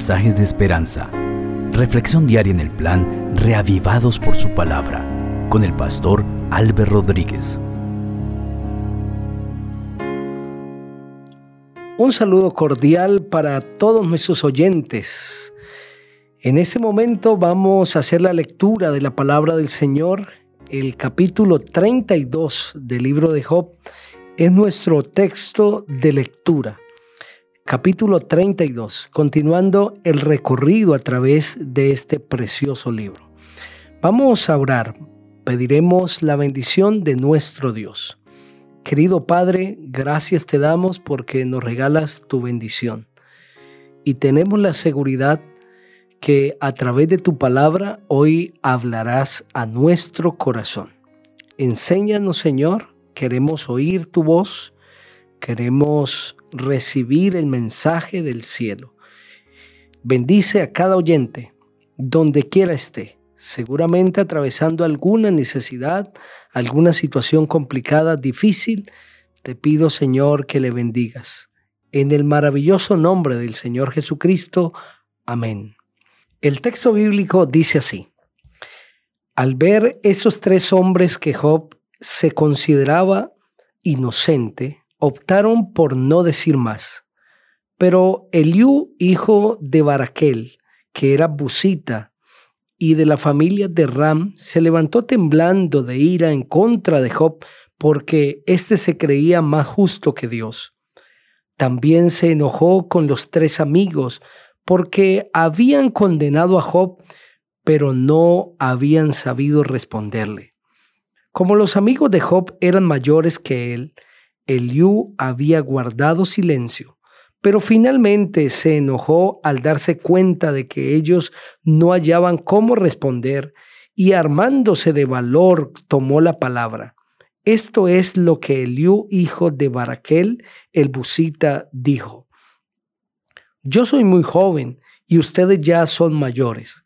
mensajes de esperanza. Reflexión diaria en el plan Reavivados por su palabra con el pastor Álvaro Rodríguez. Un saludo cordial para todos nuestros oyentes. En este momento vamos a hacer la lectura de la palabra del Señor. El capítulo 32 del libro de Job es nuestro texto de lectura capítulo 32, continuando el recorrido a través de este precioso libro. Vamos a orar, pediremos la bendición de nuestro Dios. Querido Padre, gracias te damos porque nos regalas tu bendición y tenemos la seguridad que a través de tu palabra hoy hablarás a nuestro corazón. Enséñanos, Señor, queremos oír tu voz, queremos recibir el mensaje del cielo. Bendice a cada oyente, donde quiera esté, seguramente atravesando alguna necesidad, alguna situación complicada, difícil. Te pido, Señor, que le bendigas. En el maravilloso nombre del Señor Jesucristo. Amén. El texto bíblico dice así. Al ver esos tres hombres que Job se consideraba inocente, optaron por no decir más. Pero Eliú, hijo de Baraquel, que era busita y de la familia de Ram, se levantó temblando de ira en contra de Job porque éste se creía más justo que Dios. También se enojó con los tres amigos porque habían condenado a Job, pero no habían sabido responderle. Como los amigos de Job eran mayores que él, Eliú había guardado silencio, pero finalmente se enojó al darse cuenta de que ellos no hallaban cómo responder y armándose de valor tomó la palabra. Esto es lo que Eliú, hijo de Baraquel, el busita, dijo. Yo soy muy joven y ustedes ya son mayores.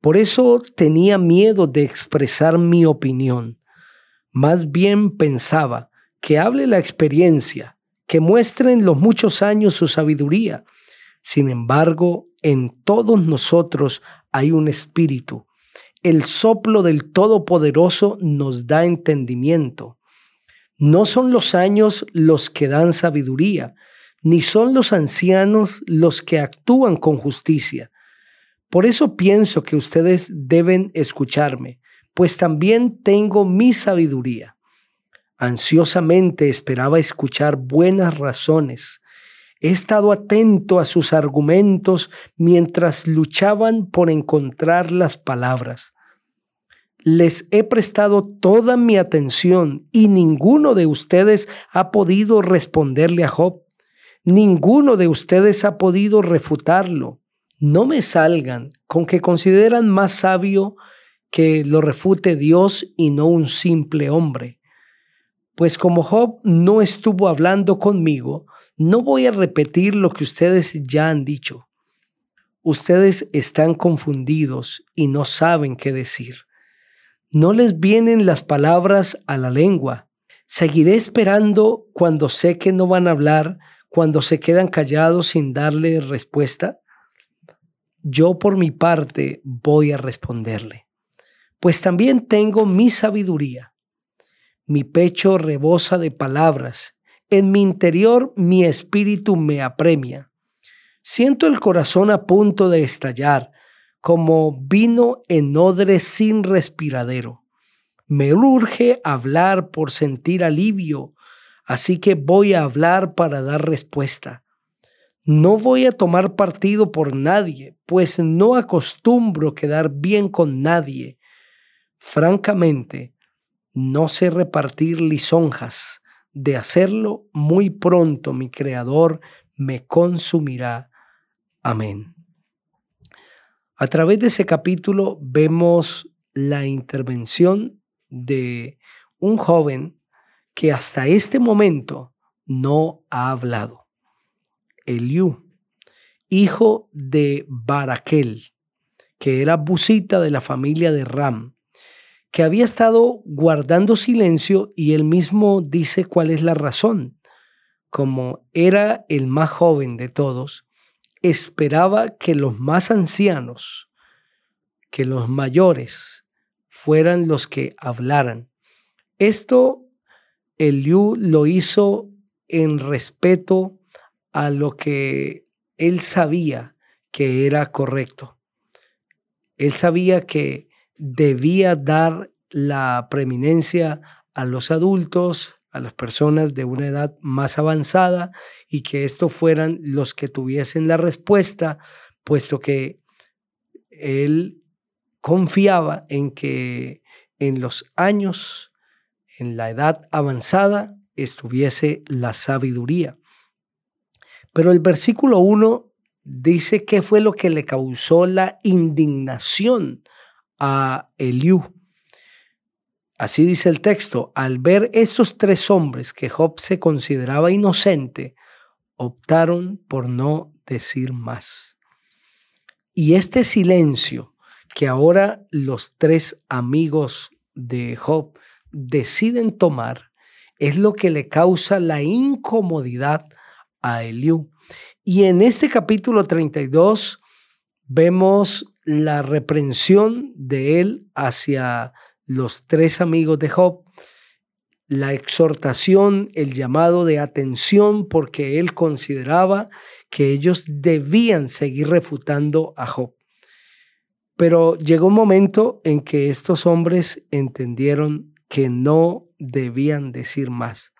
Por eso tenía miedo de expresar mi opinión. Más bien pensaba, que hable la experiencia, que muestren los muchos años su sabiduría. Sin embargo, en todos nosotros hay un espíritu. El soplo del Todopoderoso nos da entendimiento. No son los años los que dan sabiduría, ni son los ancianos los que actúan con justicia. Por eso pienso que ustedes deben escucharme, pues también tengo mi sabiduría. Ansiosamente esperaba escuchar buenas razones. He estado atento a sus argumentos mientras luchaban por encontrar las palabras. Les he prestado toda mi atención y ninguno de ustedes ha podido responderle a Job. Ninguno de ustedes ha podido refutarlo. No me salgan con que consideran más sabio que lo refute Dios y no un simple hombre. Pues como Job no estuvo hablando conmigo, no voy a repetir lo que ustedes ya han dicho. Ustedes están confundidos y no saben qué decir. No les vienen las palabras a la lengua. Seguiré esperando cuando sé que no van a hablar, cuando se quedan callados sin darle respuesta. Yo por mi parte voy a responderle, pues también tengo mi sabiduría mi pecho rebosa de palabras. En mi interior mi espíritu me apremia. Siento el corazón a punto de estallar, como vino en odre sin respiradero. Me urge hablar por sentir alivio, así que voy a hablar para dar respuesta. No voy a tomar partido por nadie, pues no acostumbro quedar bien con nadie. Francamente, no sé repartir lisonjas. De hacerlo, muy pronto mi Creador me consumirá. Amén. A través de ese capítulo vemos la intervención de un joven que hasta este momento no ha hablado. Eliú, hijo de Baraquel, que era busita de la familia de Ram, que había estado guardando silencio y él mismo dice cuál es la razón. Como era el más joven de todos, esperaba que los más ancianos, que los mayores, fueran los que hablaran. Esto Eliú lo hizo en respeto a lo que él sabía que era correcto. Él sabía que debía dar la preeminencia a los adultos, a las personas de una edad más avanzada y que estos fueran los que tuviesen la respuesta, puesto que él confiaba en que en los años, en la edad avanzada, estuviese la sabiduría. Pero el versículo 1 dice qué fue lo que le causó la indignación a Eliú. Así dice el texto, al ver estos tres hombres que Job se consideraba inocente, optaron por no decir más. Y este silencio que ahora los tres amigos de Job deciden tomar es lo que le causa la incomodidad a Eliú. Y en este capítulo 32 vemos la reprensión de él hacia los tres amigos de Job, la exhortación, el llamado de atención, porque él consideraba que ellos debían seguir refutando a Job. Pero llegó un momento en que estos hombres entendieron que no debían decir más.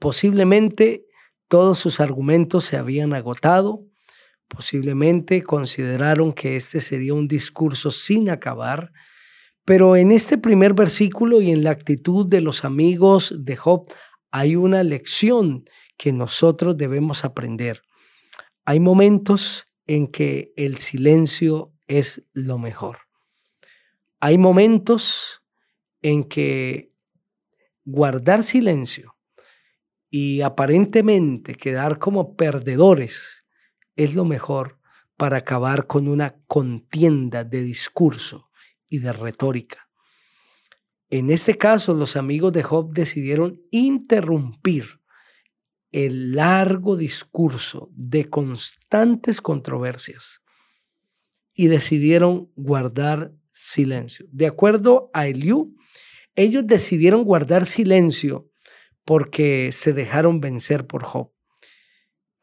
Posiblemente todos sus argumentos se habían agotado, posiblemente consideraron que este sería un discurso sin acabar, pero en este primer versículo y en la actitud de los amigos de Job hay una lección que nosotros debemos aprender. Hay momentos en que el silencio es lo mejor. Hay momentos en que guardar silencio y aparentemente quedar como perdedores es lo mejor para acabar con una contienda de discurso y de retórica. En este caso, los amigos de Job decidieron interrumpir el largo discurso de constantes controversias y decidieron guardar silencio. De acuerdo a Eliú, ellos decidieron guardar silencio porque se dejaron vencer por Job.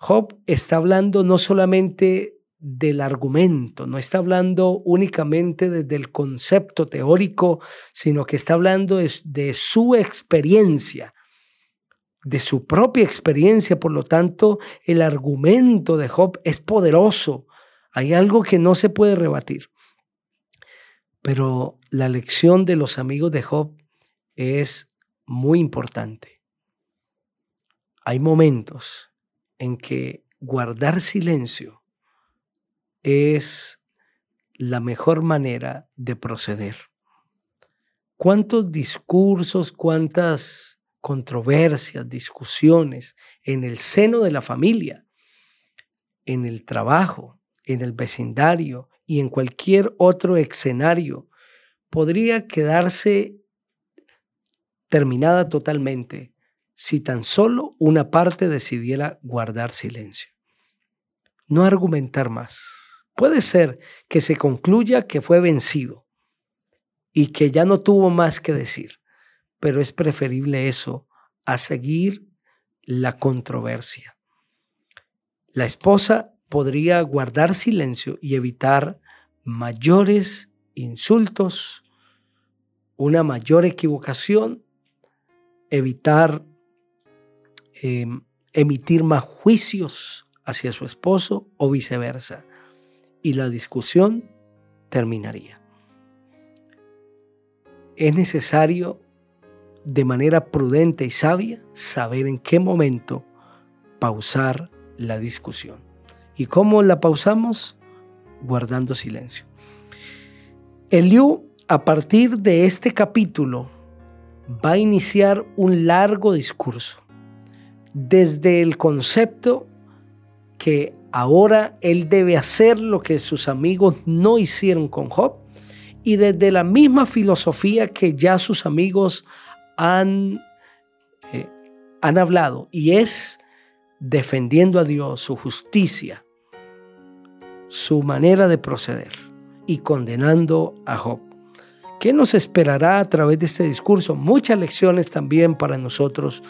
Job está hablando no solamente del argumento, no está hablando únicamente desde el concepto teórico, sino que está hablando de, de su experiencia, de su propia experiencia. Por lo tanto, el argumento de Job es poderoso. Hay algo que no se puede rebatir. Pero la lección de los amigos de Job es muy importante. Hay momentos en que guardar silencio es la mejor manera de proceder. ¿Cuántos discursos, cuántas controversias, discusiones en el seno de la familia, en el trabajo, en el vecindario y en cualquier otro escenario podría quedarse terminada totalmente si tan solo una parte decidiera guardar silencio? No argumentar más Puede ser que se concluya que fue vencido y que ya no tuvo más que decir, pero es preferible eso a seguir la controversia. La esposa podría guardar silencio y evitar mayores insultos, una mayor equivocación, evitar em, emitir más juicios hacia su esposo o viceversa y la discusión terminaría. Es necesario de manera prudente y sabia saber en qué momento pausar la discusión. ¿Y cómo la pausamos? Guardando silencio. Eliú, a partir de este capítulo, va a iniciar un largo discurso desde el concepto que Ahora él debe hacer lo que sus amigos no hicieron con Job y desde la misma filosofía que ya sus amigos han, eh, han hablado y es defendiendo a Dios, su justicia, su manera de proceder y condenando a Job. ¿Qué nos esperará a través de este discurso? Muchas lecciones también para nosotros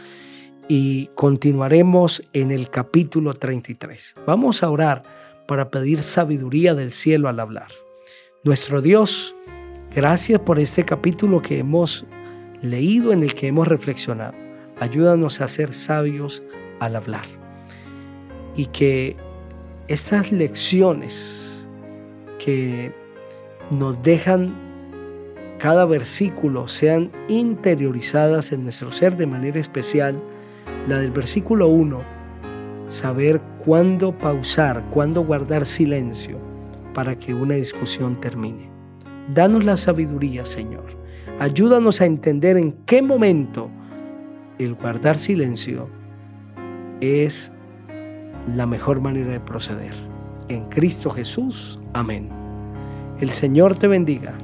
y continuaremos en el capítulo 33. Vamos a orar para pedir sabiduría del cielo al hablar. Nuestro Dios, gracias por este capítulo que hemos leído, en el que hemos reflexionado. Ayúdanos a ser sabios al hablar. Y que estas lecciones que nos dejan cada versículo sean interiorizadas en nuestro ser de manera especial. La del versículo 1, saber cuándo pausar, cuándo guardar silencio para que una discusión termine. Danos la sabiduría, Señor. Ayúdanos a entender en qué momento el guardar silencio es la mejor manera de proceder. En Cristo Jesús. Amén. El Señor te bendiga.